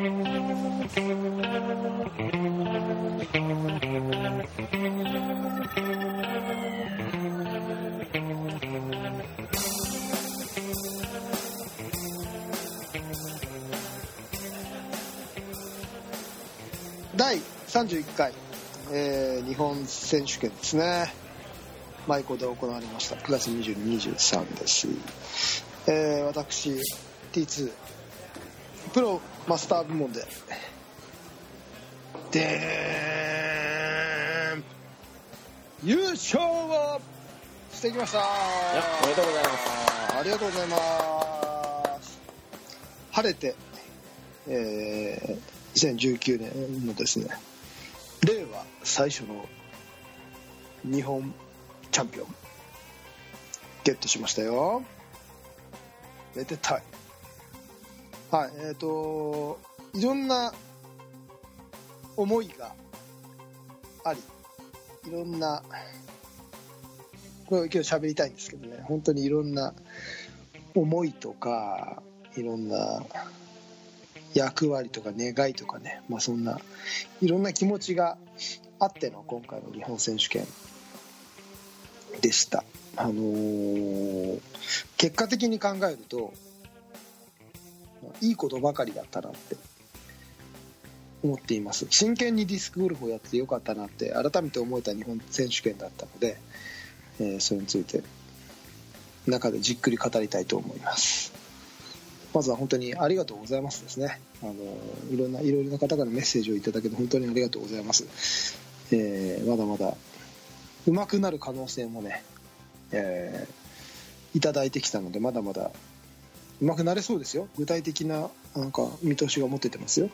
第31回、えー日本選手権ですね。舞子で行われました。9月22、23です。えー私、T2、プロマスター部門で、でーん。優勝をしてきました。おめでとうございます。ありがとうございます。晴れて、えー2019年のですね令和最初の日本チャンピオンゲットしましたよ。めでたいはい。えっ、といろんな思いがありいろんなこれ今日喋りたいんですけどね。本当にいろんな思いとかいろんな役割とか願いとかね、まあ、そんないろんな気持ちがあっての今回の日本選手権でした。あのー結果的に考えるといいことばかりだったなって。思っています。真剣にディスクゴルフをやってよかったなって改めて思えた日本選手権だったので、えーそれについて中でじっくり語りたいと思います。まずは本当にありがとうございますですね。あのいろんないろいろな方からメッセージをいただけて本当にありがとうございます、えーまだまだ上手くなる可能性もね、えーいただいてきたのでまだまだ上手くなれそうですよ。具体的ななんか見通しが持っててますよ。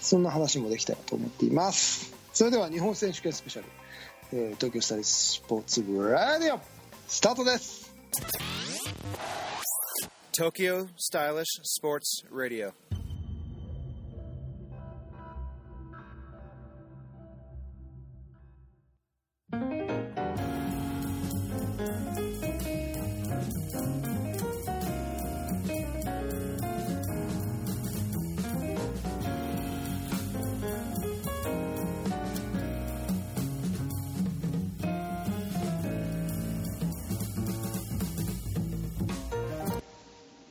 そんな話もできたらと思っています。それでは日本選手権スペシャル、えー東京スタイリッシュスポーツブラディオスタートです。東京スタイリッシュスポーツラディオ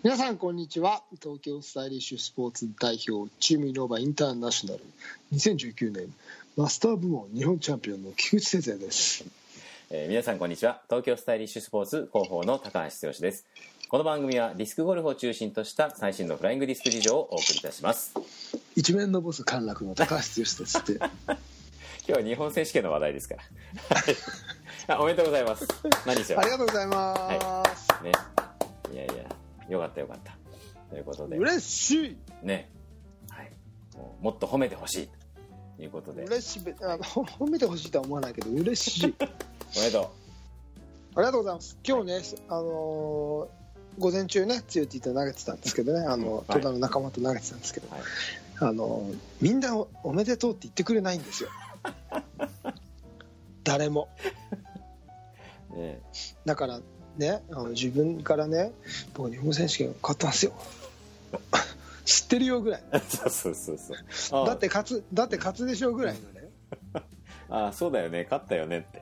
皆さんこんにちは。東京スタイリッシュスポーツ代表チームイノーバインターナショナル。2019年マスター部門日本チャンピオンの菊池哲也です。えー皆さんこんにちは。東京スタイリッシュスポーツ広報の高橋剛です。この番組はディスクゴルフを中心とした最新のフライングディスク事情をお送りいたします。一面のボス陥落の高橋剛ですって。今日は日本選手権の話題ですから。あおめでとうございます。何せよありがとうございます、ね。いやいやよかったよかった。ということで。嬉しい。ね。はい。もっと褒めてほしいということで。嬉しい。べあほ褒めてほしいとは思わないけど嬉しい。あ おめでとりがとうございます。今日ね、あのー午前中ね強いって言って投げてたんですけどね。あのはい。戸田の仲間と投げてたんですけど、う、はい、あのみんなおおめでとうって言ってくれないんですよ。誰も。ね。だからねあの自分からね僕日本選手権勝ったんですよ。知ってるよぐらい。そうそうそうそう。あだって勝つだって勝つでしょぐらいのね。あそうだよね。勝ったよねって。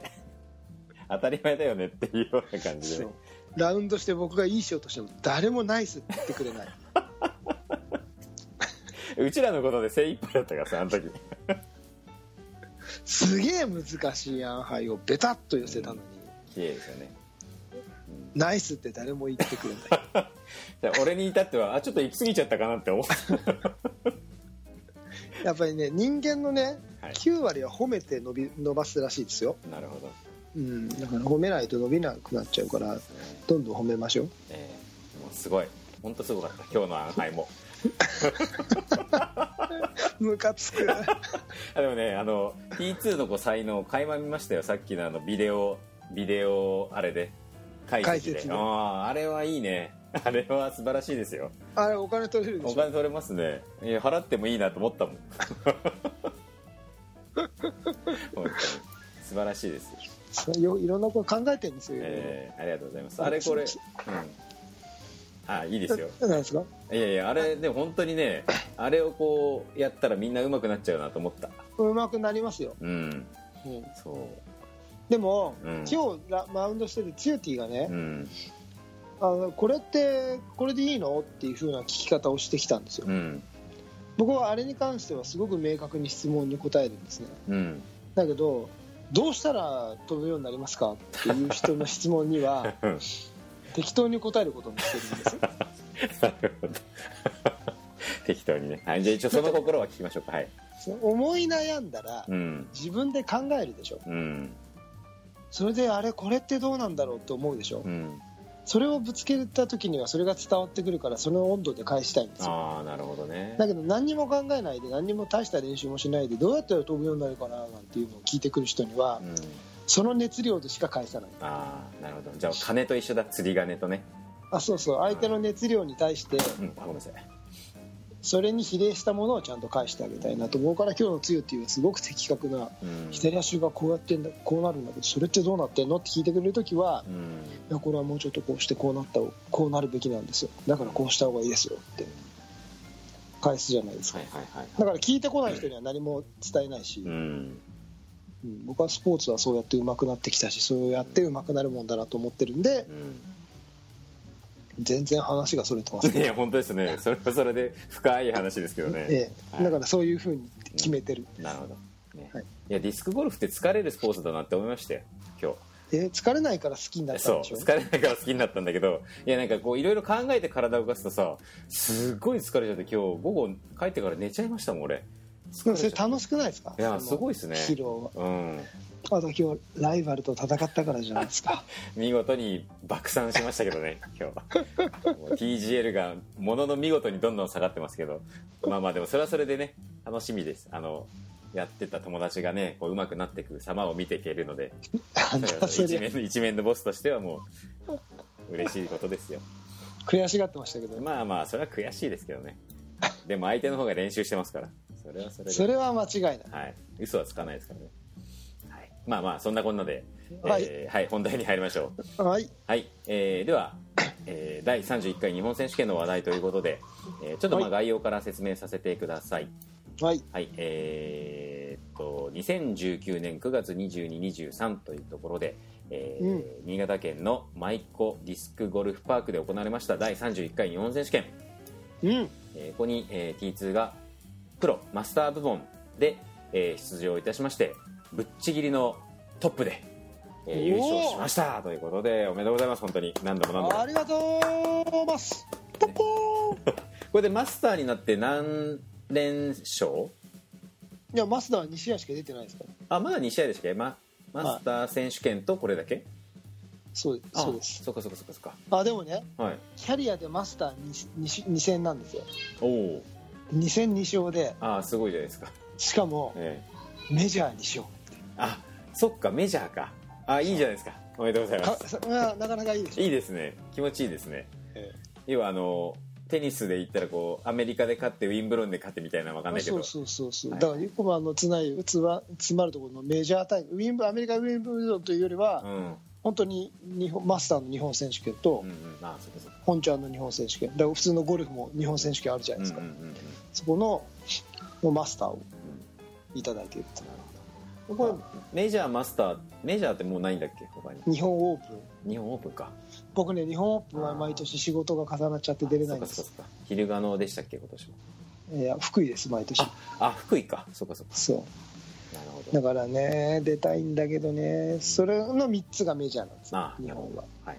当たり前だよねっていうような感じでね。ラウンドして僕がいいショしても誰もナイスって言ってくれない。うちらのことで精一杯だったからさあの時。すげえ難しいアンハイをベタっと寄せたのに、綺麗ですよねナイスって誰も言ってくれない。俺に至ってはあちょっと行き過ぎちゃったかなって思う。やっぱりね人間のねはい。9割は褒めて伸び伸ばすらしいですよ、なるほど、うん、だから褒めないと伸びなくなっちゃうからどんどん褒めましょう。えーもうすごい。本当すごかった。今日のアンハイも。ムカつく。あでもねあの T2 の子才能垣間見ましたよ。さっきのあのビデオビデオあれで解説で。あああれはいいね。あれは素晴らしいですよ。あれお金取れるでしょ？お金取れますね。いや払ってもいいなと思ったもん。素晴らしいです、よいろんなこと考えてるんですよ、えーありがとうございます。あれこれ、うん、あいいですよ。なんですか？いやいやあれでも本当にねあれをこうやったらみんな上手くなっちゃうなと思った。うまくなりますよ、うん。うん。そでも、うん。今日ラマウンドしてるツヨティがねう、うん。あのこれってこれでいいのっていう風な聞き方をしてきたんですよ。うん。僕はあれに関してはすごく明確に質問に答えるんですね。うん。だけどどうしたら飛ぶようになりますかっていう人の質問にはうん。適当に答えることにしてるんですよ。なるほど適当にね、はい、じゃあ一応その心は聞きましょうか。はい。思い悩んだらうん。自分で考えるでしょ。うんそれであれこれってどうなんだろうって思うでしょ？うん。それをぶつけた時にはそれが伝わってくるからその温度で返したいんですよ。ああなるほどね。だけど何にも考えないで何にも大した練習もしないでどうやったら飛ぶようになるかななんていうのを聞いてくる人にはうん。その熱量でしか返さない。ああなるほど。じゃあ金と一緒だ。釣り鐘とね。あそうそう。相手の熱量に対してうん。あごめんなさいそれに比例したものをちゃんと返してあげたいなと思うから今日のつゆっていうのはすごく的確なうん。左足がこうやってんだこうなるんだけどそれってどうなってんのって聞いてくれる時はうん。いやこれはもうちょっとこうしてこうなったこうなるべきなんですよ。だからこうした方がいいですよって返すじゃないですか。はいはいはいだから聞いてこない人には何も伝えないし、うん。うん僕はスポーツはそうやって上手くなってきたしそうやって上手くなるもんだなと思ってるんで全然話がそれてますうん いや本当ですね。それはそれで深い話ですけどね、ええ、はい。だからそういうふうに決めてる、なるほど、ね。はい。い、やディスクゴルフって疲れるスポーツだなって思いましたよ今日。え疲れないから好きになったそうんでしょ？疲れないから好きになったんだけど。いやなんかこういろいろ考えて体を動かすとさすごい疲れちゃって今日午後帰ってから寝ちゃいましたもん俺それ楽しくないですか？いやすごいですね。疲労は。うん。あと今日ライバルと戦ったからじゃないですか。見事に爆散しましたけどね今日もう TGL がものの見事にどんどん下がってますけど。まあまあでもそれはそれでね楽しみです。あのやってた友達がねこう上手くなっていく様を見ていけるので。一面の一面のボスとしてはもう嬉しいことですよ。悔しがってましたけど、まあまあそれは悔しいですけどね。でも相手の方が練習してますからそれはそれで。それは間違いない。はい。嘘はつかないですからね、はい、まあまあそんなこんなで、はいえーはい、本題に入りましょう。はい。はい、えーでは、えー第31回日本選手権の話題ということで、えーちょっとまあはい。概要から説明させてください。はい。はい、えーっと2019年9月22、23というところで、えーうん。新潟県の舞子ディスクゴルフパークで行われました第31回日本選手権、うん。えーここに、えー T2 がプロマスター部門で、えー出場いたしましてぶっちぎりのトップで、えー優勝しましたということでおめでとうございます本当に。何度も何度も。ありがとうございます。ポッポーこれでマスターになって何連勝？いやマスダは2試合しか出てないですから。あまだ2試合でしたっけ？ママスター選手権とこれだけ、そうあそうです。そっかそっかそっかそっか。あでもねはい。キャリアでマスター 2, 2戦なんですよ。おお2戦2勝であすごいじゃないですか。しかもええ。メジャー2勝あそっかメジャーか。あいいじゃないですか。おめでとうございまかすなかなかいいでしょ。いいですね。気持ちいいですね。え要はあのテニスで言ったらこうアメリカで勝ってウィンブルドンで勝ってみたいなのわかんないけど。えそうそうそうそう、はい。だからよくもあのつないつわ詰まるところのメジャー大会ウィンブアメリカウィンブルドンというよりは、うん本当に日本マスターの日本選手権と、本ちゃんの日本選手権。だから普通のゴルフも日本選手権あるじゃないですか、そこののマスターをいただいている。とこれメジャーマスターメジャーってもうないんだっけ？他に。日本オープン。日本オープンか。僕ね日本オープンは毎年仕事が重なっちゃって出れないんです。昼賀野でしたっけ？今年も。いや福井です毎年。ああ福井か。そっかそっか。そうだからね出たいんだけどね。それの3つがメジャーなんですよあ日本は。はいはいはい。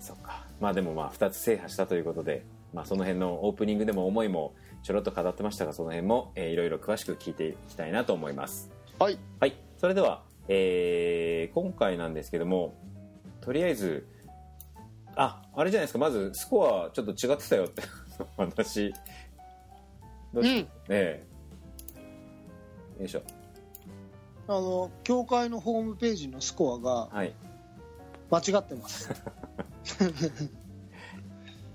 そっか。まあでもまあ2つ制覇したということで、まあ、その辺のオープニングでも思いもちょろっと語ってましたがその辺も、えーいろいろ詳しく聞いていきたいなと思います。はい。はい。それでは、えー今回なんですけどもとりあえずああれじゃないですか。まずスコアちょっと違ってたよって。話どうしうん。ねえよいしょあの協会のホームページのスコアがはい。間違ってます。は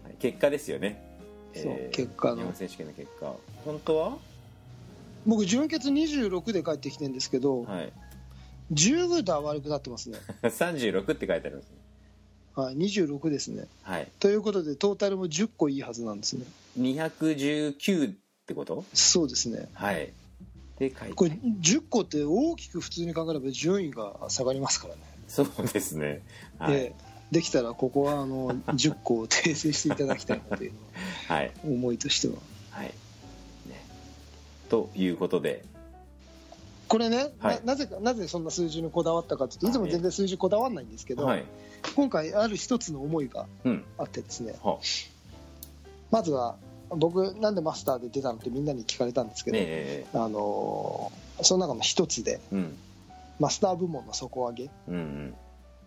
い。結果ですよね。そう結果の。日本選手権の結果。本当は？僕準決26で帰ってきてるんですけどはい。10ダー悪くなってますね。36って書いてありますね。はい、26ですね。はい。ということでトータルも10個いいはずなんですね。219ってこと？そうですね。はいで書いて。これ10個って大きく普通に考えれば順位が下がりますからね、そうですね。はい、でできたらここはあの10個を訂正していただきたいなという はい。思いとしては。はい。ね。ということで。これね、はい。ななぜかなぜそんな数字にこだわったかというとい。つも全然数字こだわらないんですけど、はい。今回ある一つの思いがうん。あってですね。はまずは僕なんでマスターで出たのってみんなに聞かれたんですけど、ねえ。あのーその中の一つでうん。マスター部門の底上げうんうん。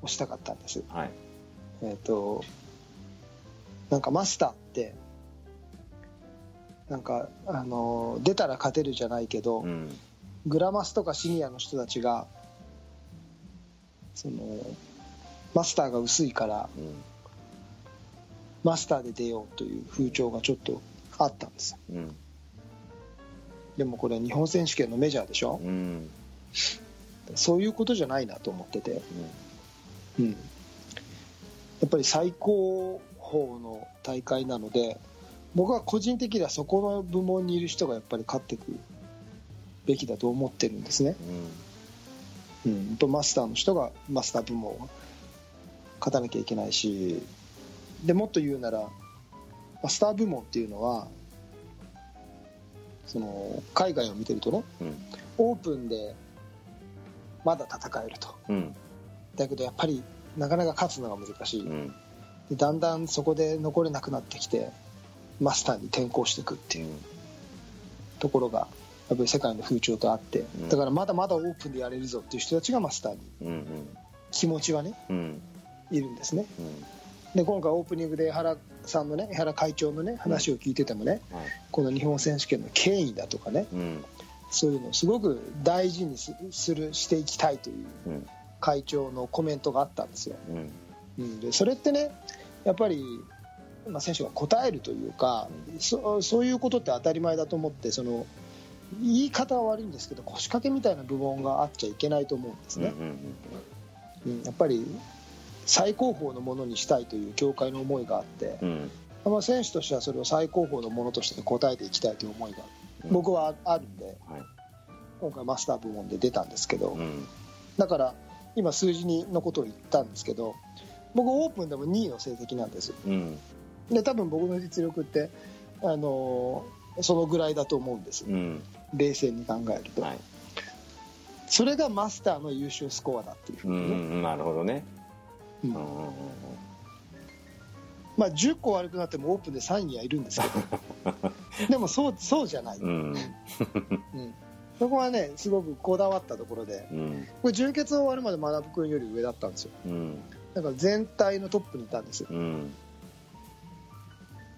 をしたかったんです。はい。えっ、となんかマスターってなんかあのー出たら勝てるじゃないけど、うん。グラマスとかシニアの人たちがそのマスターが薄いからうんマスターで出ようという風潮がちょっとあったんです。ようん。でもこれ日本選手権のメジャーでしょ？うん。そういうことじゃないなと思ってて、うん、やっぱり最高峰の大会なので僕は個人的にはそこの部門にいる人がやっぱり勝っていくべきだと思ってるんですね、うん。うん、やっぱマスターの人がマスター部門を勝たなきゃいけないしでもっと言うならマスター部門っていうのはその海外を見てるとねうん。オープンでまだ戦えると。うん。だけどやっぱりなかなか勝つのが難しい、うん。でだんだんそこで残れなくなってきてマスターに転向していくっていうところがやっぱり世界の風潮とあって。ん。だからまだまだオープンでやれるぞっていう人たちがマスターに。気持ちはねうん。いるんですね。うんで今回オープニングで江原さんのね江原会長のね話を聞いててもね、はい。この日本選手権の権威だとかねうん。そういうのをすごく大事にすするしていきたいといううん。会長のコメントがあったんですよ、うん。うん、でそれってねやっぱり、まあ、選手が答えるというか、そそういうことって当たり前だと思ってその言い方は悪いんですけど腰掛けみたいな部門があっちゃいけないと思うんですうんうね、ん。うん。やっぱり最高峰のものにしたいという協会の思いがあって、うん。まあ、選手としてはそれを最高峰のものとして答えていきたいという思いがうん。僕はあるんではい。今回マスター部門で出たんですけどうん。だから今数字にのことを言ったんですけど僕オープンでも2位の成績なんです。うん。で多分僕の実力ってあのーそのぐらいだと思うんです。うん。冷静に考えると、はい。それがマスターの優秀スコアだっていうふううにね、んなるほどねううんまあ、10個悪くなってもオープンで3位はいるんですけど。でもそうそうじゃない、うん。うん。そこはねすごくこだわったところで。うん。これ準決終わるまで学君より上だったんですよ。うん。だから全体のトップにいたんですよ。うん。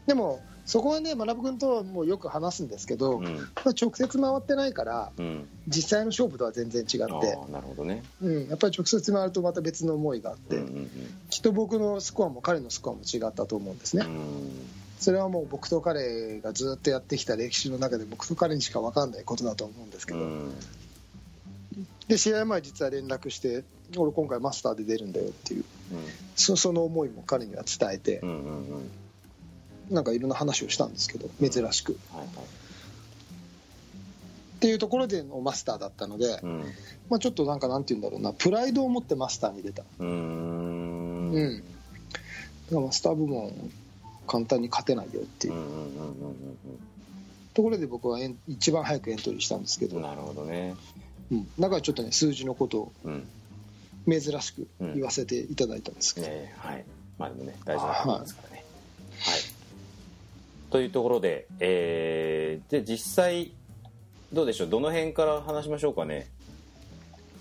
でもそこはね学君とはもうよく話すんですけど、うん。まあ直接回ってないからうん。実際の勝負とは全然違あって、あなるほどね。うん、やっぱり直接回るとまた別の思いがあって、うんうんきっと僕のスコアも彼のスコアも違ったと思うんですね、うん。それはもう僕と彼がずっとやってきた歴史の中で僕と彼にしか分かんないことだと思うんですけど、うん。で試合前実は連絡して俺今回マスターで出るんだよっていう。そその思いも彼には伝えて。うんうんうんうんなんかいろんな話をしたんですけど珍しく。はいはい。っていうところでのマスターだったので、うん。まあ、ちょっとなんかなんて言うんだろうなプライドを持ってマスターに出た。うーん。うん。だからマスター部門簡単に勝てないよっていう。うんうんうんところで僕は一番早くエントリーしたんですけど、うんなるほどね。うん、だからちょっとね数字のことをうん。珍しく言わせていただいたんですけど、ねはい。まあでもね大事なことですからね。はいというところでえー、で実際どうでしょう？どの辺から話しましょうかね？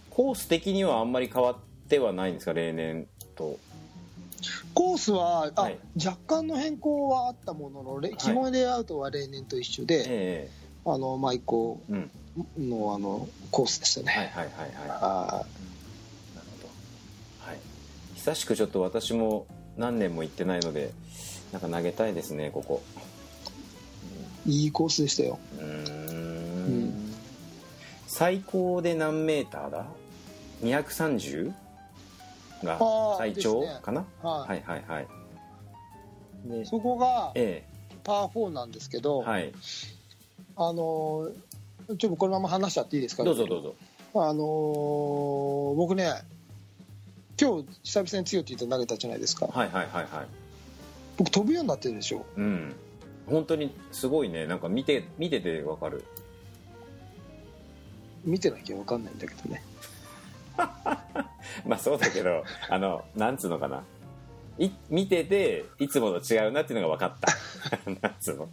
コース的にはあんまり変わってはないんですか？例年と。コースはあ、はい。若干の変更はあったもののれ基本レイアウトは例年と一緒で、えあののあのコースでしたね、はいはいはいはい。あなるほど、はい、久しくちょっと私も何年も行ってないのでなんか投げたいですねここ。ーいいコースでしたよ。うーん。ん最高で何メーターだ？230? が最長かな、はい。はいはいはい。でそこがえパー4なんですけど、えはい。あのーちょっとこのまま話しちゃっていいですか？どうぞどうぞ。あのー僕ね今日久々に強いって言って投げたじゃないですか。はいはいはいはい。僕飛ぶようになってるでしょうん本当にすごいね。なんか見て見ててわかる。見てなきゃ分かんないんだけどね。まあそうだけどあのなんつうのかな。い見てていつもと違うなっていうのが分かった。なんつうの。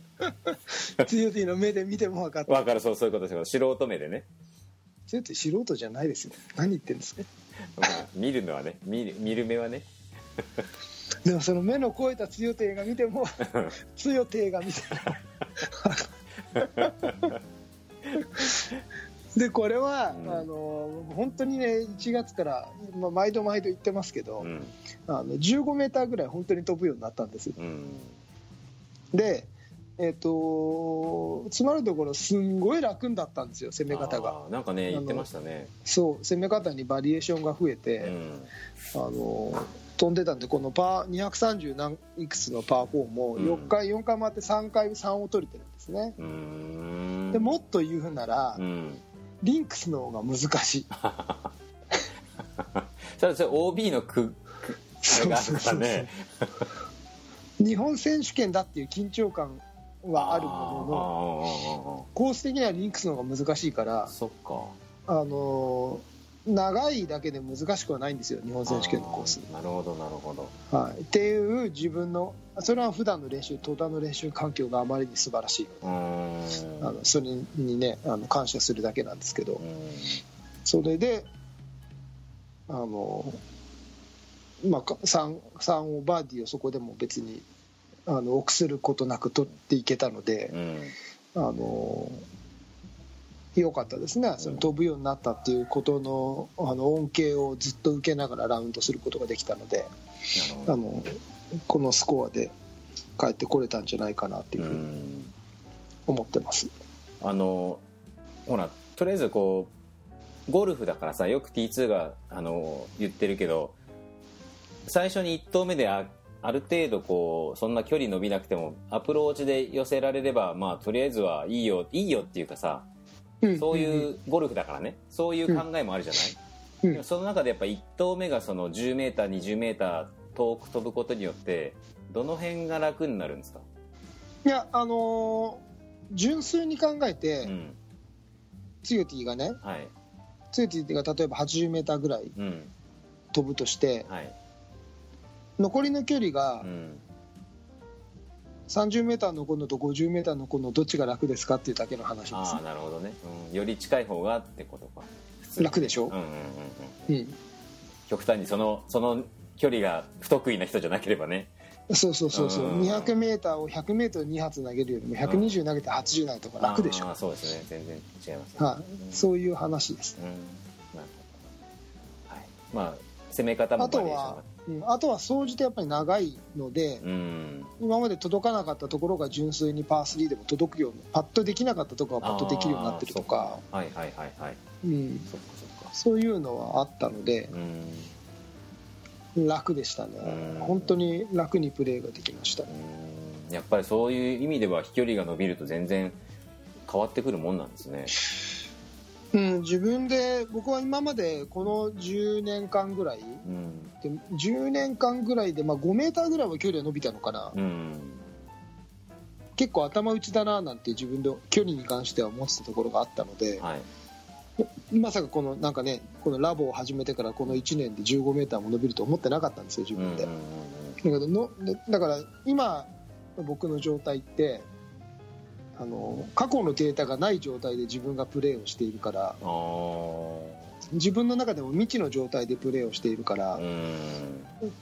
強いの目で見ても分かった。分かるそうそういうことですけど素人目でね、強いって素人じゃないですよ。何言ってんですか。まあ見るのはね見る見る目はね でもその目の超えた強手が見ても 強手が見ても でこれは、うん。あの本当にね1月から、まあ、毎度毎度言ってますけど、うん。あの15メーターぐらい本当に飛ぶようになったんですうん。でえっ、とつまるところすんごい楽になったんですよ攻め方が。なんかね言ってましたね。そう攻め方にバリエーションが増えうて、ん。あの飛んでたんでこのパー230何いくつのパー4もうん。4回4回回って3回3を取れてるんですね、でもっと言うなら、うん。リンクスの方が難しい。それそれ OB のくくあれがあるからね。日本選手権だっていう緊張感はあるもののあコース的にはリンクスの方が難しいからーそっか。あの長いだけで難しくはないんですよ日本選手権のコース、あなるほどなるほど。はい、っていう自分のそれは普段の練習戸田の練習環境があまりに素晴らしいうーん。あのそれにねあの感謝するだけなんですけどうん。それであのまあ 3, 3をバーディーをそこでも別にあの臆することなく取っていけたのでうん。あの良かったですね。その飛ぶようになったっていうことのあの恩恵をずっと受けながらラウンドすることができたのであのこのスコアで帰ってこれたんじゃないかなっていううふうにん。思ってます。あのほらとりあえずこうゴルフだからさよく T2 があの言ってるけど最初に1投目であある程度こうそんな距離伸びなくてもアプローチで寄せられればまあとりあえずはいいよいいよっていうかさそういうゴルフだからね。そういう考えもあるじゃない、うん。でもその中でやっぱ1投目がその 10m20m 遠く飛ぶことによってどの辺が楽になるんですか、いやあのー純粋に考えて、うん。ツヨティがねはい。ツヨティが例えば 80m ぐらいうん。飛ぶとしてはい。残りの距離がうん 30m 残るのと 50m 残るのどっちが楽ですかっていうだけの話です。ああなるほどね、うん、より近い方がってことか。楽でしょ？うんうんうんうん。うん。極端にそのその距離が不得意な人じゃなければね。そうそうそうそう。うん。200m を 100m2 発投げるよりも120投げて80投げた方が楽でしょ、ああそうですね。全然違いますね。はい、そういう話です。うん。なるほど。はい。まあ攻め方もバリエーションが。は、うん、あとは総じてやっぱり長いので、うん。今まで届かなかったところが純粋にパー3でも届くようにパッとできなかったところがパッとできるようになってるとか、あーはいはいはいはい。うん、そっかそっか。そういうのはあったのでうん。楽でしたね。うん。本当に楽にプレーができました。うん。やっぱりそういう意味では飛距離が伸びると全然変わってくるもんなんですねうん、自分で僕は今までこの10年間ぐらいうん。で10年間ぐらいで、まあ、5メーターぐらいは距離が伸びたのかな、うん。結構頭打ちだななんて自分で距離に関しては思ってたところがあったので、はい。まさかこのなんかねこのラボを始めてからこの1年で15メーターも伸びると思ってなかったんですよ自分で、だけどのでだから今の僕の状態ってあの過去のデータがない状態で自分がプレーをしているから自分の中でも未知の状態でプレーをしているから、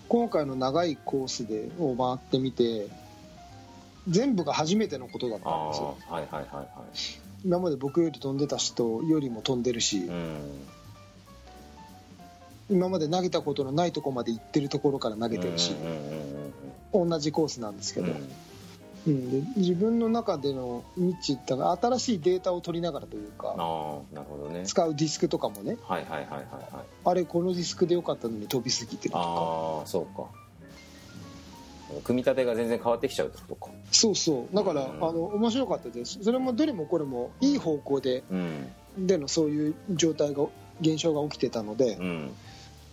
今回の長いコースでを回ってみて全部が初めてのことだったんですよ。はいはいはいはい。今まで僕より飛んでた人よりも飛んでるし、うん。今まで投げたことのないとこまで行ってるところから投げてるし、同じコースなんですけど、うんうん、で自分の中でのニッチだから新しいデータを取りながらというかああなるほどね。使うディスクとかもね。はいはいはいはいはい。あれこのディスクでよかったのに飛びすぎてるとか。ああそうか。組み立てが全然変わってきちゃうってことか。そうそう。だから、うん。あの面白かったです。それもどれもこれもいい方向でうん。でのそういう状態が現象が起きてたのでうん。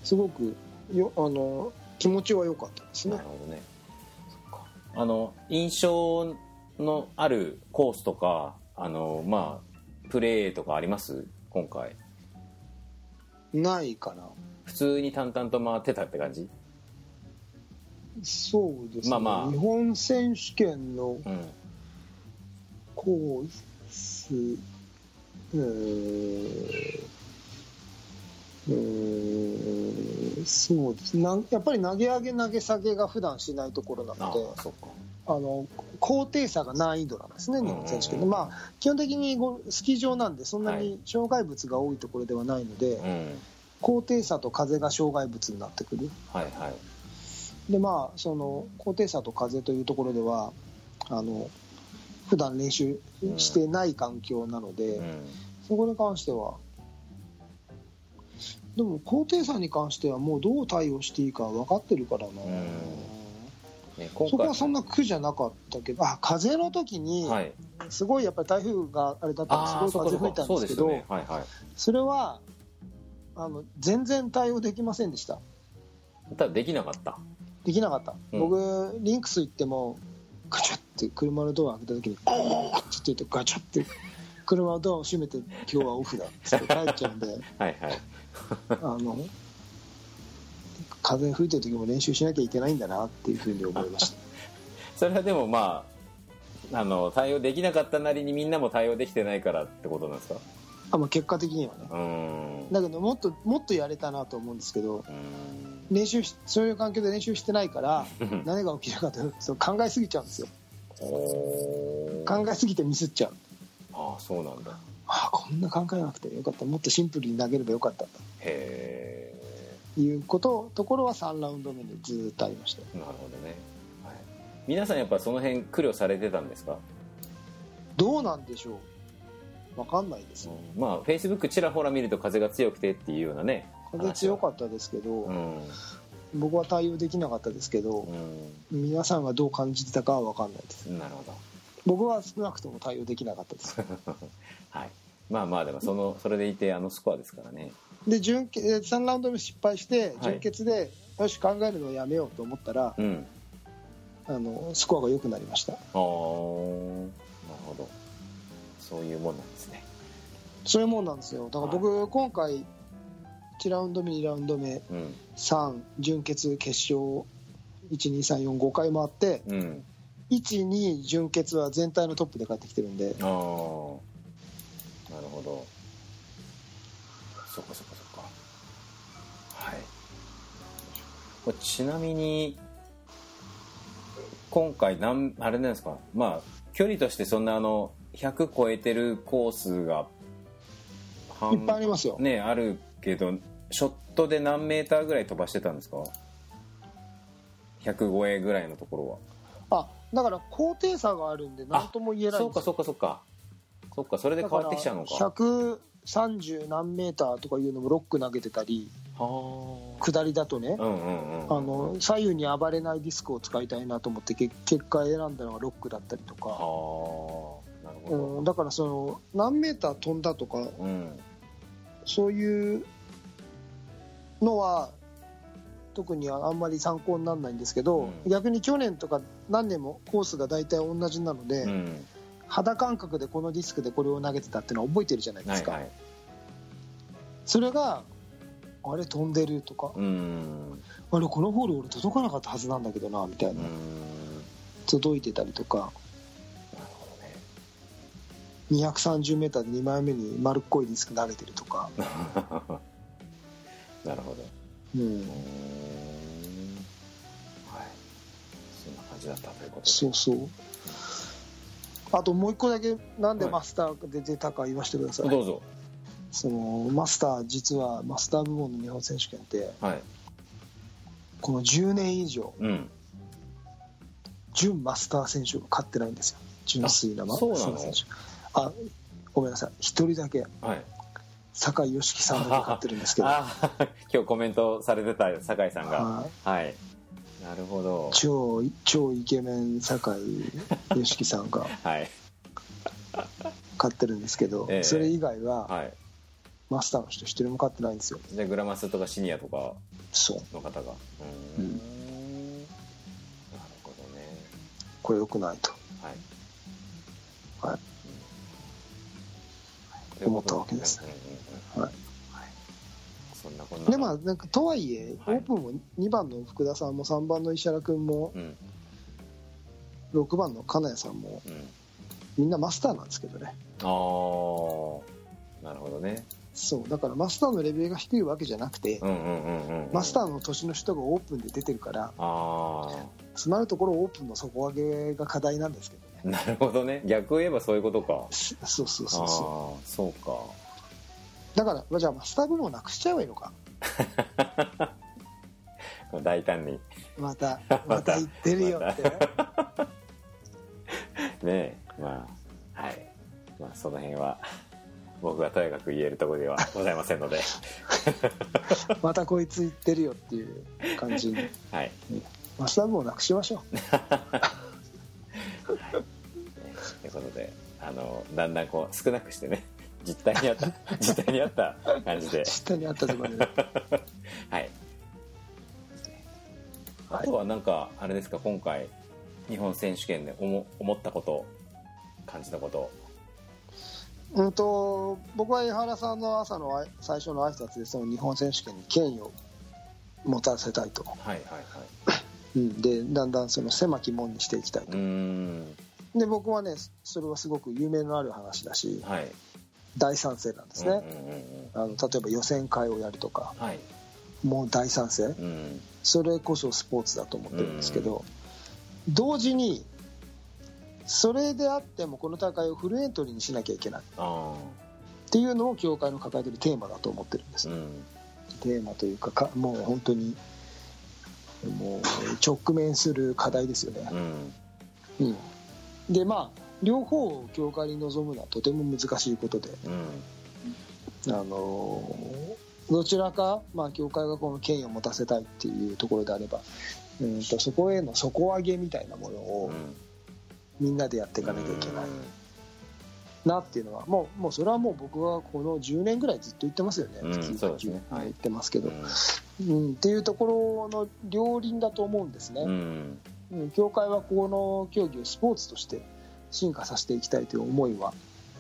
すごくよあの気持ちは良かったですね。なるほどねあの印象のあるコースとかあのまあプレーとかあります？今回。ないかな。普通に淡々と回ってたって感じ？そうですね、まあまあ。日本選手権のうん。コースうーんうーんそうです。なんやっぱり投げ上げ投げ下げが普段しないところなあのであの高低差が難易度なんですね、日本選手権で、うんまあ、基本的にごスキー場なんで、そんなに障害物が多いところではないので、うん。高低差と風が障害物になってくる、はいはい。でまあ、その高低差と風というところでは、あの普段練習してない環境なので、うん。そこに関しては、でも高低差に関しては、もうどう対応していいか分かってるからな。ね、今そこ回はそんな苦じゃなかったけど、あ風の時に、はい。すごいやっぱり台風があれだったんああそっかそっですごい風吹いたかそうですけど、はいはい。それはあの全然対応できませんでした。ただできなかった。できなかった。うん。僕、リンクス行っても、ガチャって車のドア開けた時に、ゴーって言ってガチャって車のドアを閉めて、今日はオフだって帰っちゃうんで、はいはい。あの、風吹いてる時も練習しなきゃいけないんだなっていうふうに思いました。それはでもまああの対応できなかったなりにみんなも対応できてないからってことなんですか？あまあ、結果的にはね。だけど、もっと、もっとやれたなと思うんですけど、練習しそういう環境で練習してないから何が起きるかというと考えすぎちゃうんですよ。考えすぎてミスっちゃうああそうなんだ。ああこんな考えなくてよかった。もっとシンプルに投げればよかったへということところは3ラウンド目でずーっとありました。えなるほどね、はい、皆さんやっぱその辺苦慮されてたんですか、どうなんでしょう。わかんないです。よまあフェイスブックちらほら見ると風が強くてっていうようなね。風強かったですけど、うん。僕は対応できなかったですけどう、皆さんがどう感じてたかは分かんないです。んなるほど僕は少なくとも対応できなかったです。はい。まあまあでもそのそれでいてあのスコアですからね。で準決3ラウンド目失敗してはい。準決で、よし考えるのをやめようと思ったらうん。あのスコアが良くなりました。ああなるほど。そういうもんなんですね。そういうもんなんですよ。だから僕、今回1ラウンド目2ラウンド目うん。3準決決勝12345回回ってうん12準決は全体のトップで帰ってきてるんで。ああなるほど。そっかそっかそっか。はい。これちなみに今回なんあれなんですか？まあ距離としてそんなあの100超えてるコースが半いっぱいありますよ、ねあるけどショットで何メーターぐらい飛ばしてたんですか？100超えぐらいのところは。あだから高低差があるんで何とも言えないそうかそうかそうか。そうかそれで変わってきちゃうのか。だから130何メーターとかいうのもロック投げてたりは下りだとねあうんうんうん。あの左右に暴れないディスクを使いたいなと思ってけ結果選んだのがロックだったりとか、はあ。なるほうん、だからその何メーター飛んだとかどうん。そういうのは特にあんまり参考にならないんですけど、うん。逆に去年とか何年もコースが大体同じなので、うん。肌感覚でこのディスクでこれを投げてたっていうのは覚えてるじゃないですか、はいはい。それがあれ飛んでるとかうん。あれこのホール俺届かなかったはずなんだけどなみたいな、うん。届いてたりとか。なるほどね。230m で2枚目に丸っこいディスク投げてるとか、なるほどうはい。そんな感じだったということで。そうそう。あともう一個だけなんではいマスターで出たか言わせてください、どうぞ。そのマスター実はマスター部門の日本選手権ってはい。この10年以上うん。準マスター選手が勝ってないんですよ。純粋なマスター選手。あごめんなさい。一人だけ。はい酒井良樹さんだけ勝ってるんですけど。今日コメントされてた酒井さんが。はい。はい。なるほど。超超イケメン酒井良樹さんが はい。勝ってるんですけど、ええ。それ以外ははい。マスターの人一人も勝ってないんですよ。じゃあグラマスとかシニアとかの方が。うーん。うん。なるほどね。これ良くないと。はい。はい。うん思ったわけです。でまあなんかとはいえ、はい。オープンも2番の福田さんも3番の石原君もうん。6番の金谷さんもうん。みんなマスターなんですけどね。ああなるほどね。そう。だからマスターのレベルが低いわけじゃなくて、マスターの年の人がオープンで出てるからあつまるところオープンの底上げが課題なんですけどね。あなるほどね。逆を言えばそういうことか。そそうそうあそうそあそうか。うだからまあじゃあマスター部門なくしちゃえばいいのか。大胆に。また また言ってるよって、ねえまあはい。まあその辺は僕がとやかく言えるところではございませんので。またこいつ言ってるよっていう感じに。はいマスター部門なくしましょう。ねということであのだんだんこう少なくしてね実態に合った 実態に合った感じで。下にあったところで。はい。あとはなんかあれですか今回日本選手権で思思ったこと感じたこと。うんと僕は江原さんの朝のあい最初の挨拶でその日本選手権に権威を持たせたいと、はいはいはいうん、でだんだんその狭き門にしていきたいうとで僕はねそれはすごく有名のある話だしはい。大賛成なんですね、うんうんうんうん。あの例えば予選会をやるとかはい。もう大賛成。うん。それこそスポーツだと思ってるんですけど、同時にそれであってもこの大会をフルエントリーにしなきゃいけない。あっていうのも協会の抱えてるテーマだと思ってるんです、あうん。テーマというかかもう本当にもう直面する課題ですよね、うん。うん、でまあ両方を協会に臨むのはとても難しいことで。うん。あのどちらか、まあ、協会がこの権威を持たせたいっていうところであればうんとそこへの底上げみたいなものをみんなでやっていかなきゃいけないなっていうのはもうもうそれはもう僕はこの10年ぐらいずっと言ってますよね、うん月そうですね。はい言ってますけど、うん。うん、っていうところの両輪だと思うんですね、うん。うん、協会はこの競技をスポーツとして進化させていきたいという思いは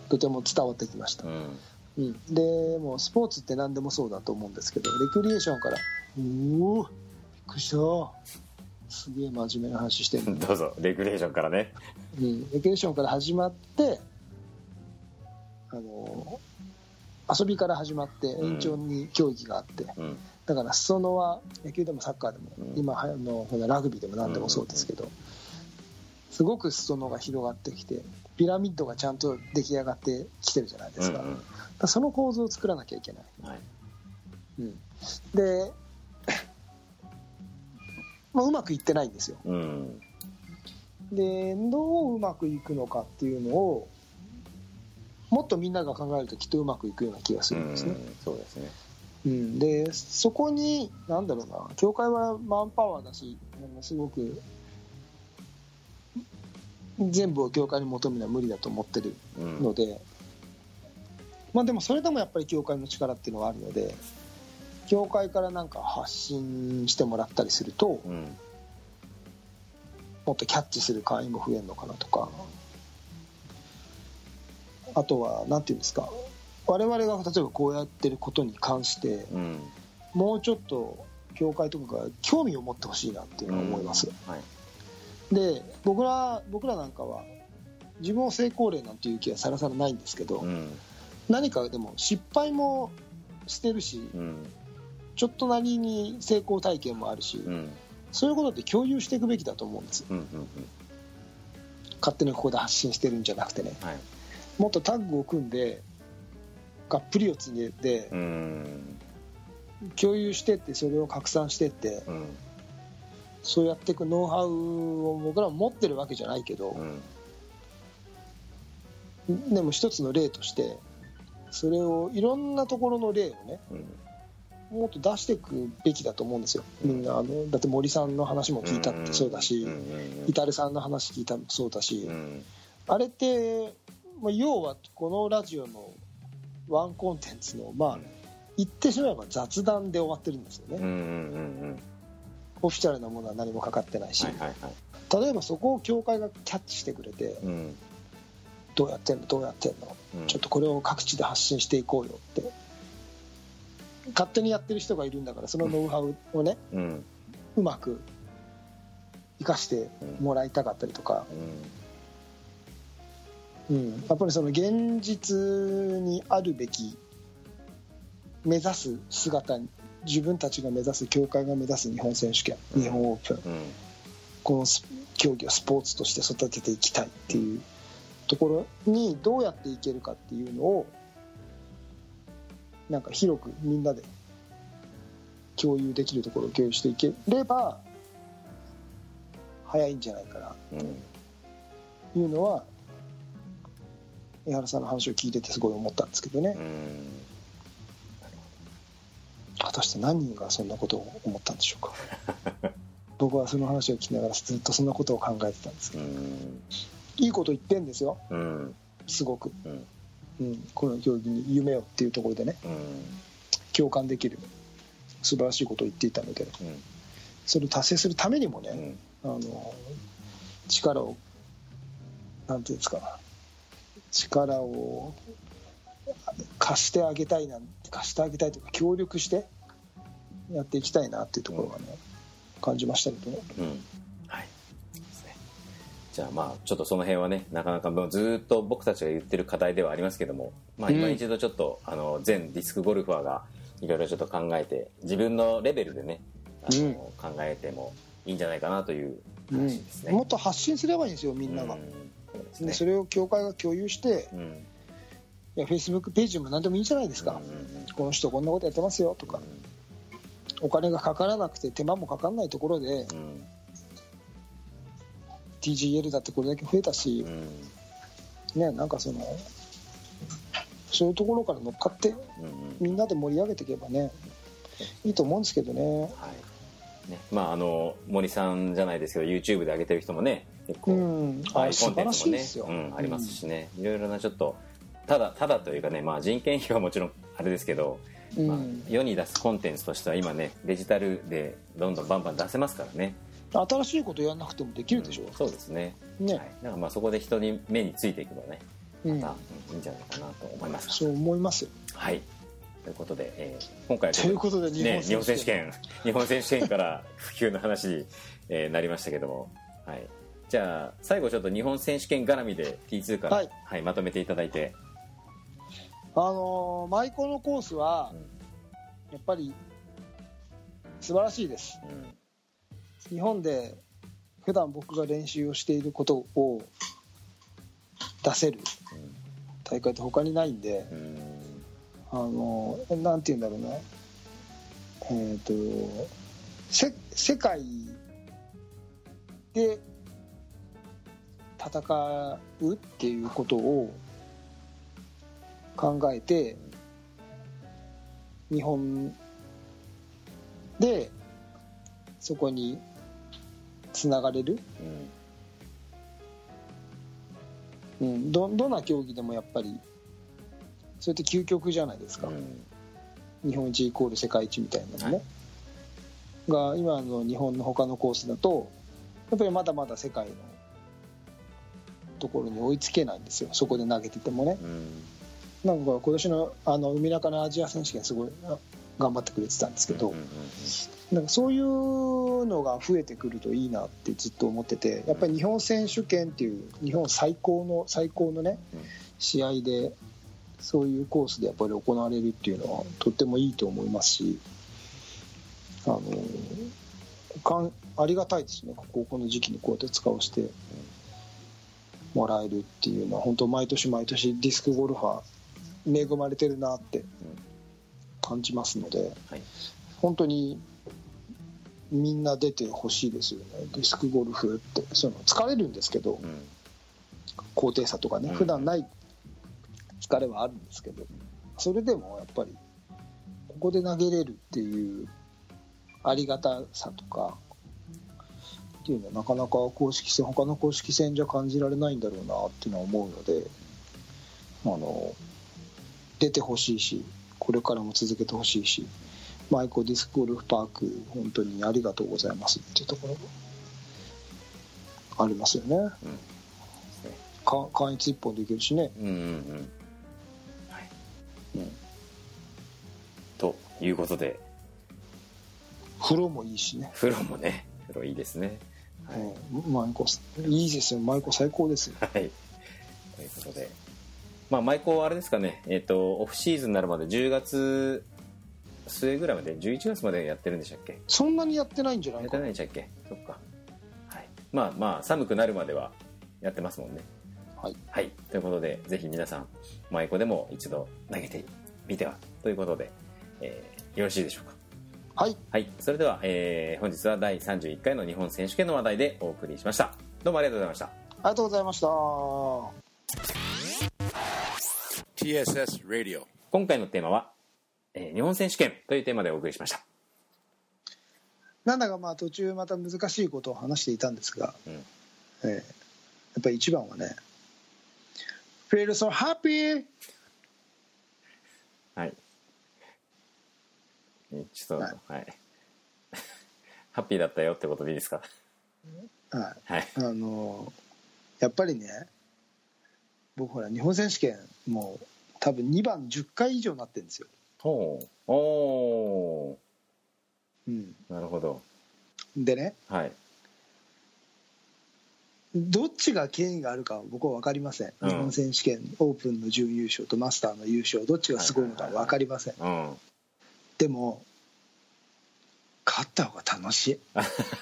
とても伝わってきました。う、ん。うん、でもうスポーツって何でもそうだと思うんですけどレクリエーションから「おおびっくりした。すげえ真面目な話してる どうぞレクリエーションからね。うん、レクリエーションから始まってあの遊びから始まって延長に競技があって、うん。だから裾野は野球でもサッカーでも、うん。今はやのほらラグビーでも何でもそうですけど、すごく裾野が広がってきてピラミッドがちゃんと出来上がってきてるじゃないですか,、うんうん。その構図を作らなきゃいけない、はい。うん、で、まあ、うまくいってないんですよ。うん。でどううまくいくのかっていうのをもっとみんなが考えるときっとうまくいくような気がすうるんですね、んそうですね。うん、でそこに何だろうな。教会はマンパワーだしすごく全部を教会に求めるのは無理だと思ってるうん。ので、まあでもそれでもやっぱり教会の力っていうのはあるので教会からなんか発信してもらったりするとうん。もっとキャッチする会員も増えるのかなとかあとは何て言うんですか。我々が例えばこうやってることに関してうん。もうちょっと教会とかが興味を持ってほしいなっていうのは思います、はい。で僕ら僕らなんかは自分を成功例なんていう気はさらさらないんですけど、うん。何かでも失敗もしてるしうん。ちょっとなりに成功体験もあるし、うん。そういうことって共有していくべきだと思うんです。うんうん。勝手にここで発信してるんじゃなくてね。はいもっとタッグを組んでがっぷり四つにでうん。共有してってそれを拡散してってうんそうやっていくノウハウを僕らも持ってるわけじゃないけどう、んでも一つの例としてそれをいろんなところの例をねうんもっと出していくべきだと思うんですよ。みんなあのだって森さんの話も聞いたってそうだしうんうんさんの話聞いたもそうだし、うん。あれって、まあ、要はこのラジオのワンコンテンツのまあ言ってしまえば雑談で終わってるんですよね、うんうんうんうん。オフィシャルなものは何もかかってないし、はいはいはい。例えばそこを協会がキャッチしてくれてうん。どうやってんの？どうやってんの、うん。ちょっとこれを各地で発信していこうよって。勝手にやってる人がいるんだからそのノウハウをねうん。うまく生かしてもらいたかったりとか、うん、やっぱりその現実にあるべき目指す姿に自分たちが目指す協会が目指す日本選手権、うん。日本オープン。うん。このス競技をスポーツとして育てていきたいっていうところにどうやっていけるかっていうのをなんか広くみんなで共有できるところを共有していければ早いんじゃないかなうんというのは江原さんの話を聞いててすごい思ったんですけどね。うん。果たして何人がそんなことを思ったんでしょうか。僕はその話を聞きながらずっとそんなことを考えてたんです。けどうん。いいこと言ってんですよ。うん。すごく、うん。うん、この競技に夢をっていうところでね。うん。共感できる。素晴らしいことを言っていたので。それを達成するためにもね、うん。あの力をなんていうんですか力を貸してあげたいなん貸してあげたいというか協力してやっていきたいなっていうところがね、感じましたけどね。うん。はい。ね。じゃあまあちょっとその辺はねなかなかもうずーっと僕たちが言ってる課題ではありますけどもまあうん。今一度ちょっと、あの全ディスクゴルファーがいろいろちょっと考えて自分のレベルでねあの、うん。考えてもいいんじゃないかなといううん話ですね、もっと発信すればいいんですよみんなが、ですでねそれを協会が共有してうん。いや Facebook ページでも何でもいいじゃないですか、うん。うんこの人こんなことやってますよとか。お金がかからなくて手間もかかんないところでうん。TGL だってこれだけ増えたしう、ん。ね、なんかそのそういうところから乗っかってうんうん。みんなで盛り上げていけばねいいと思うんですけどね。はい。ね、まああの森さんじゃないですけど YouTube で上げてる人もね結構、うん。コあ素晴らンテンツもね。しいですよ、うん、ありますしね、いろいろなちょっとただただというかね、まあ、人件費はもちろんあれですけど、うん。まあ、世に出すコンテンツとしては今ねデジタルでどんどんバンバン出せますからね。新しいことやらなくてもできるでしょ。うん。そうですね。ね。はい、だからまあそこで人に目についていくのはねうん。また、うんいいんじゃないかなと思います。そう思いますよ。はい。ということで、えー今回ということで日ね、本日本選手権。日本選手権から普及の話に、えーなりましたけども、はい、じゃあ最後ちょっと日本選手権絡みで T2 から、ははいいまとめていただいて、あのー舞妓のコースはやっぱり素晴らしいです。うん。日本で普段僕が練習をしていることを出せる大会って他にないんでうん。うんあのなんて言うんだろうな。えっ、とせ世界で戦うっていうことを考えて日本でそこにつながれる、うん、どどんな競技でもやっぱりそれって究極じゃないですか、うん。日本一イコール世界一みたいなのね、が今の日本の他のコースだとやっぱりまだまだ世界のところに追いつけないんですよ。そこで投げててもね。うん。なんか今年のあの海中のアジア選手権すごいあ頑張ってくれてたんですけど、なんかそういうのが増えてくるといいなってずっと思っててやっぱり日本選手権っていう日本最高の最高のねうん。試合でそういうコースでやっぱり行われるっていうのはとってもいいと思いますしあのかんありがたいですね。こここの時期にこうやって使わせてもらえるっていうのは本当毎年毎年ディスクゴルファー恵まれてるなって感じますので。はい。本当にみんな出てほしいですよね。ディスクゴルフってその疲れるんですけどうん。高低差とかねうん。普段ない疲れはあるんですけどそれでもやっぱりここで投げれるっていうありがたさとかっていうのはなかなか公式戦他の公式戦じゃ感じられないんだろうなっていうのは思うのであの出てほしいしこれからも続けてほしいしマイコディスクゴルフパーク本当にありがとうございますっていうところがありますよね。うんか関越一本でいけるしね。うんうんうんはい、うんということで風呂もいいしね。風呂もね風呂いいですねはい、うん、舞妓いいですよ。舞妓最高ですよ。はい。ということで、まあ、舞妓はあれですかね、えっ、と、オフシーズンになるまで10月末ぐらいまで、11月までやってるんでしたっけ？そんなにやってないんじゃなやっていかないんでしたっけ？そっか。はい。まあまあ、寒くなるまではやってますもんね。はい。はい。ということで、ぜひ皆さん、舞妓でも一度投げてみては？ということで、えーよろしいでしょうか？はい。はい。それでは、えー本日は第31回の日本選手権の話題でお送りしました。どうもありがとうございました。ありがとうございました。TSS Radio. 今回のテーマは、えー日本選手権というテーマでお送りしました。なんだかまあ途中また難しいことを話していたんですが、うんえーやっぱり一番はね「Feel so happy!」はい。えちょっと、ははいい。ハッピーだったよってことでいいですか？はいはい。あのやっぱりね僕ほら日本選手権もう多分2番10回以上になってるんですよ、ほう。おうん、ー。なるほど。でねはい。どっちが権威があるかは僕は分かりません、うん日本選手権オープンの準優勝とマスターの優勝どっちがすごいのか分かりません、うん。でも勝った方が楽し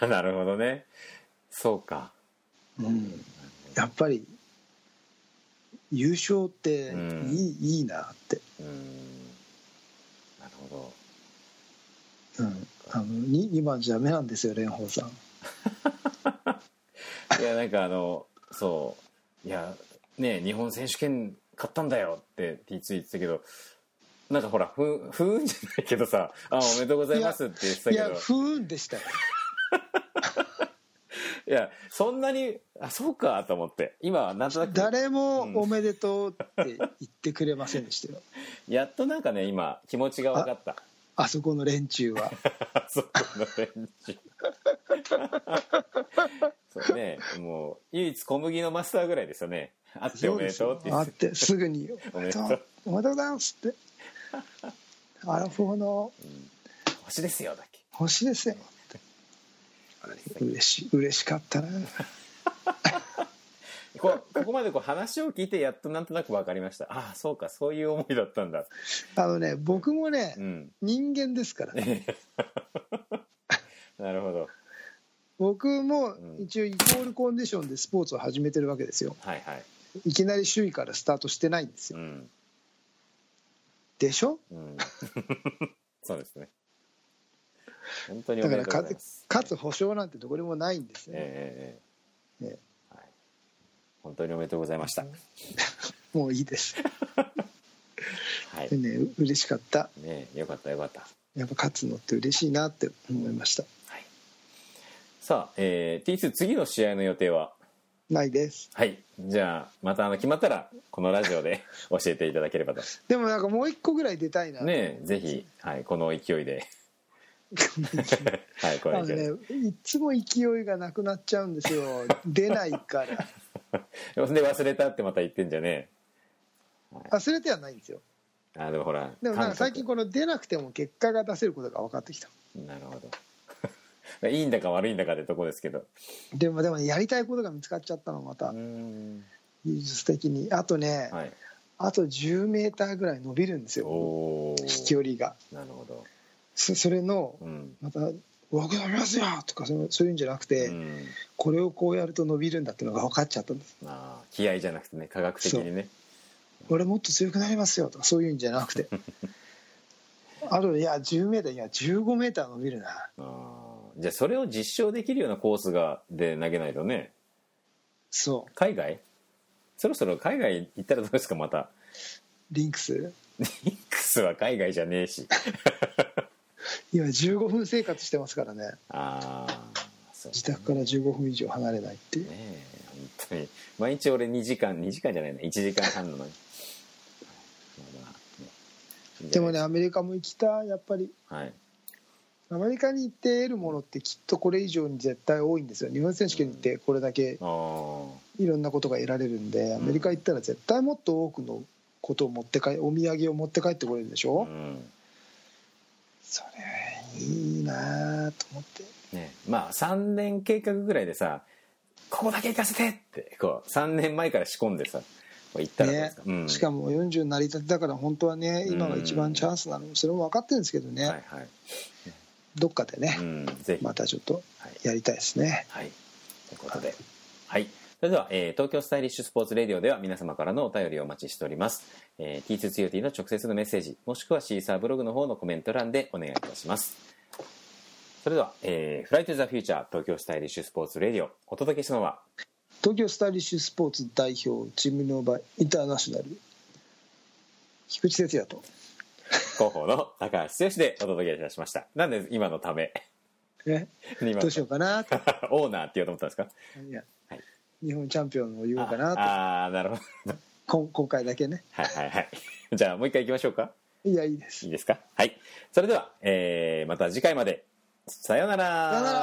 い、なるほどね。そうか。うん、やっぱり優勝っていい,、うんいいなって、うん。なるほうん、あの 2, 2番じゃダメなんですよ蓮舫さんど。いや、なんかあの、そう。いや、ね日本選手権勝ったんだよって T2 言ってたけど、なんかほら、ふ、ふーんじゃないけどさ、あ、おめでとうございますって言ってたいけど。や不運でしたよ いや、そんなに、あ、そうかと思って。今はなんとなく、誰もおめでとうって言ってくれませんでしたよ やっとなんかね、今、気持ちが分かった。あそこの連中は そこの連中。そうね、もう、唯一小麦のマスターぐらいですよね。あっておめでとうって言っ。あっててすぐに「おめでとうおめでとうございます」って「アラフォーの星ですよ、だっけ。星ですよ」って嬉し嬉しかったな こここまでこう話を聞いて、やっとなんとなく分かりました。ああ、そうか、そういう思いだったんだ。あのね僕もね、うん。人間ですからね なるほど。僕もうん一応イコールコンディションでスポーツを始めてるわけですよはいはい。いきなり首位からスタートしてないんですようん。でしょ？うん。そうですね。本当におだからめでとうござい勝ます。勝つ保証なんてどこにもないんですよ、ええええねはい。本当におめでとうございました。もういいです はいで。ねう嬉しかったねよかったよかった。やっぱ勝つのって嬉しいなって思いましたはい。さあ、えー、T2 次の試合の予定は？ないですはい。じゃあ、またあの決まったら、このラジオで 教えていただければと。でもなんかもう一個ぐらい出たいなねえぜひ、はい、この勢いで。はい、こあのの勢いで。ねいつも勢いがなくなっちゃうんですよ出ないから で、忘れたってまた言ってんじゃね忘れてはないんですよえ。あ、でもほら。でもなんか最近韓この出なくても結果が出せることが分かってきた国なるほど。いいんだか悪いんだかってとこですけど。でもでもやりたいことが見つかっちゃったのまた。技術的にあとね、はい。あと10メーターぐらい伸びるんですよ飛距離がなるほど。そそれのうん。また「僕伸びますよ!」とかそういうんじゃなくて、うん。これをこうやると伸びるんだっていうのが分かっちゃったんですああ、気合じゃなくてね、科学的にね。俺もっと強くなりますよとかそういうんじゃなくて あといや10メーターいや15メーター伸びるなああ、じゃあそれを実証できるようなコースがで投げないとね。そう。海外？そろそろ海外行ったらどうですかまた？リンクス？リンクスは海外じゃねえし。今15分生活してますからね。ああそう自宅から15分以上離れないっていう。ねえ本当に。毎日俺2時間2時間じゃないな1時間半なのにでもねアメリカも行きたいやっぱり。はいアメリカに行って得るものってきっとこれ以上に絶対多いんですよ。日本選手権に行ってこれだけいろんなことが得られるんでアメリカ行ったら絶対もっと多くのことを持って帰お土産を持って帰ってこれるでしょ、うん。それいいなと思って。ね。まあ3年計画ぐらいでさここだけ行かせてってこう3年前から仕込んでさ行ったらねすか、うん。しかも40になりたてだから本当はね今が一番チャンスなのそれも分かってるんですけどね、はいはいどっかでね、うんぜひまたちょっとはいやりたいですねはい。ということで。はい。それでは、えー東京スタイリッシュスポーツレディオでは皆様からのお便りをお待ちしております。えー、T2TOT の直接のメッセージ、もしくはシーサーブログの方のコメント欄でお願いいたします。それでは、えー、フライトゥザフューチャー東京スタイリッシュスポーツレディオ、お届けしたのは、東京スタイリッシュスポーツ代表チームノーバインターナショナル菊池哲也と広報の高橋剛でお届けいたしました。なんで今のため、ねどうしようかな？と オーナーって言おうと思ったんですか？いや、はい日本チャンピオンを言おうかなとああー、なるほど。今今回だけねはいはいはい。じゃあもう一回行きましょうか？いやいいですいいですか？はい。それでは、えー、また次回まで。さようなら。さようなら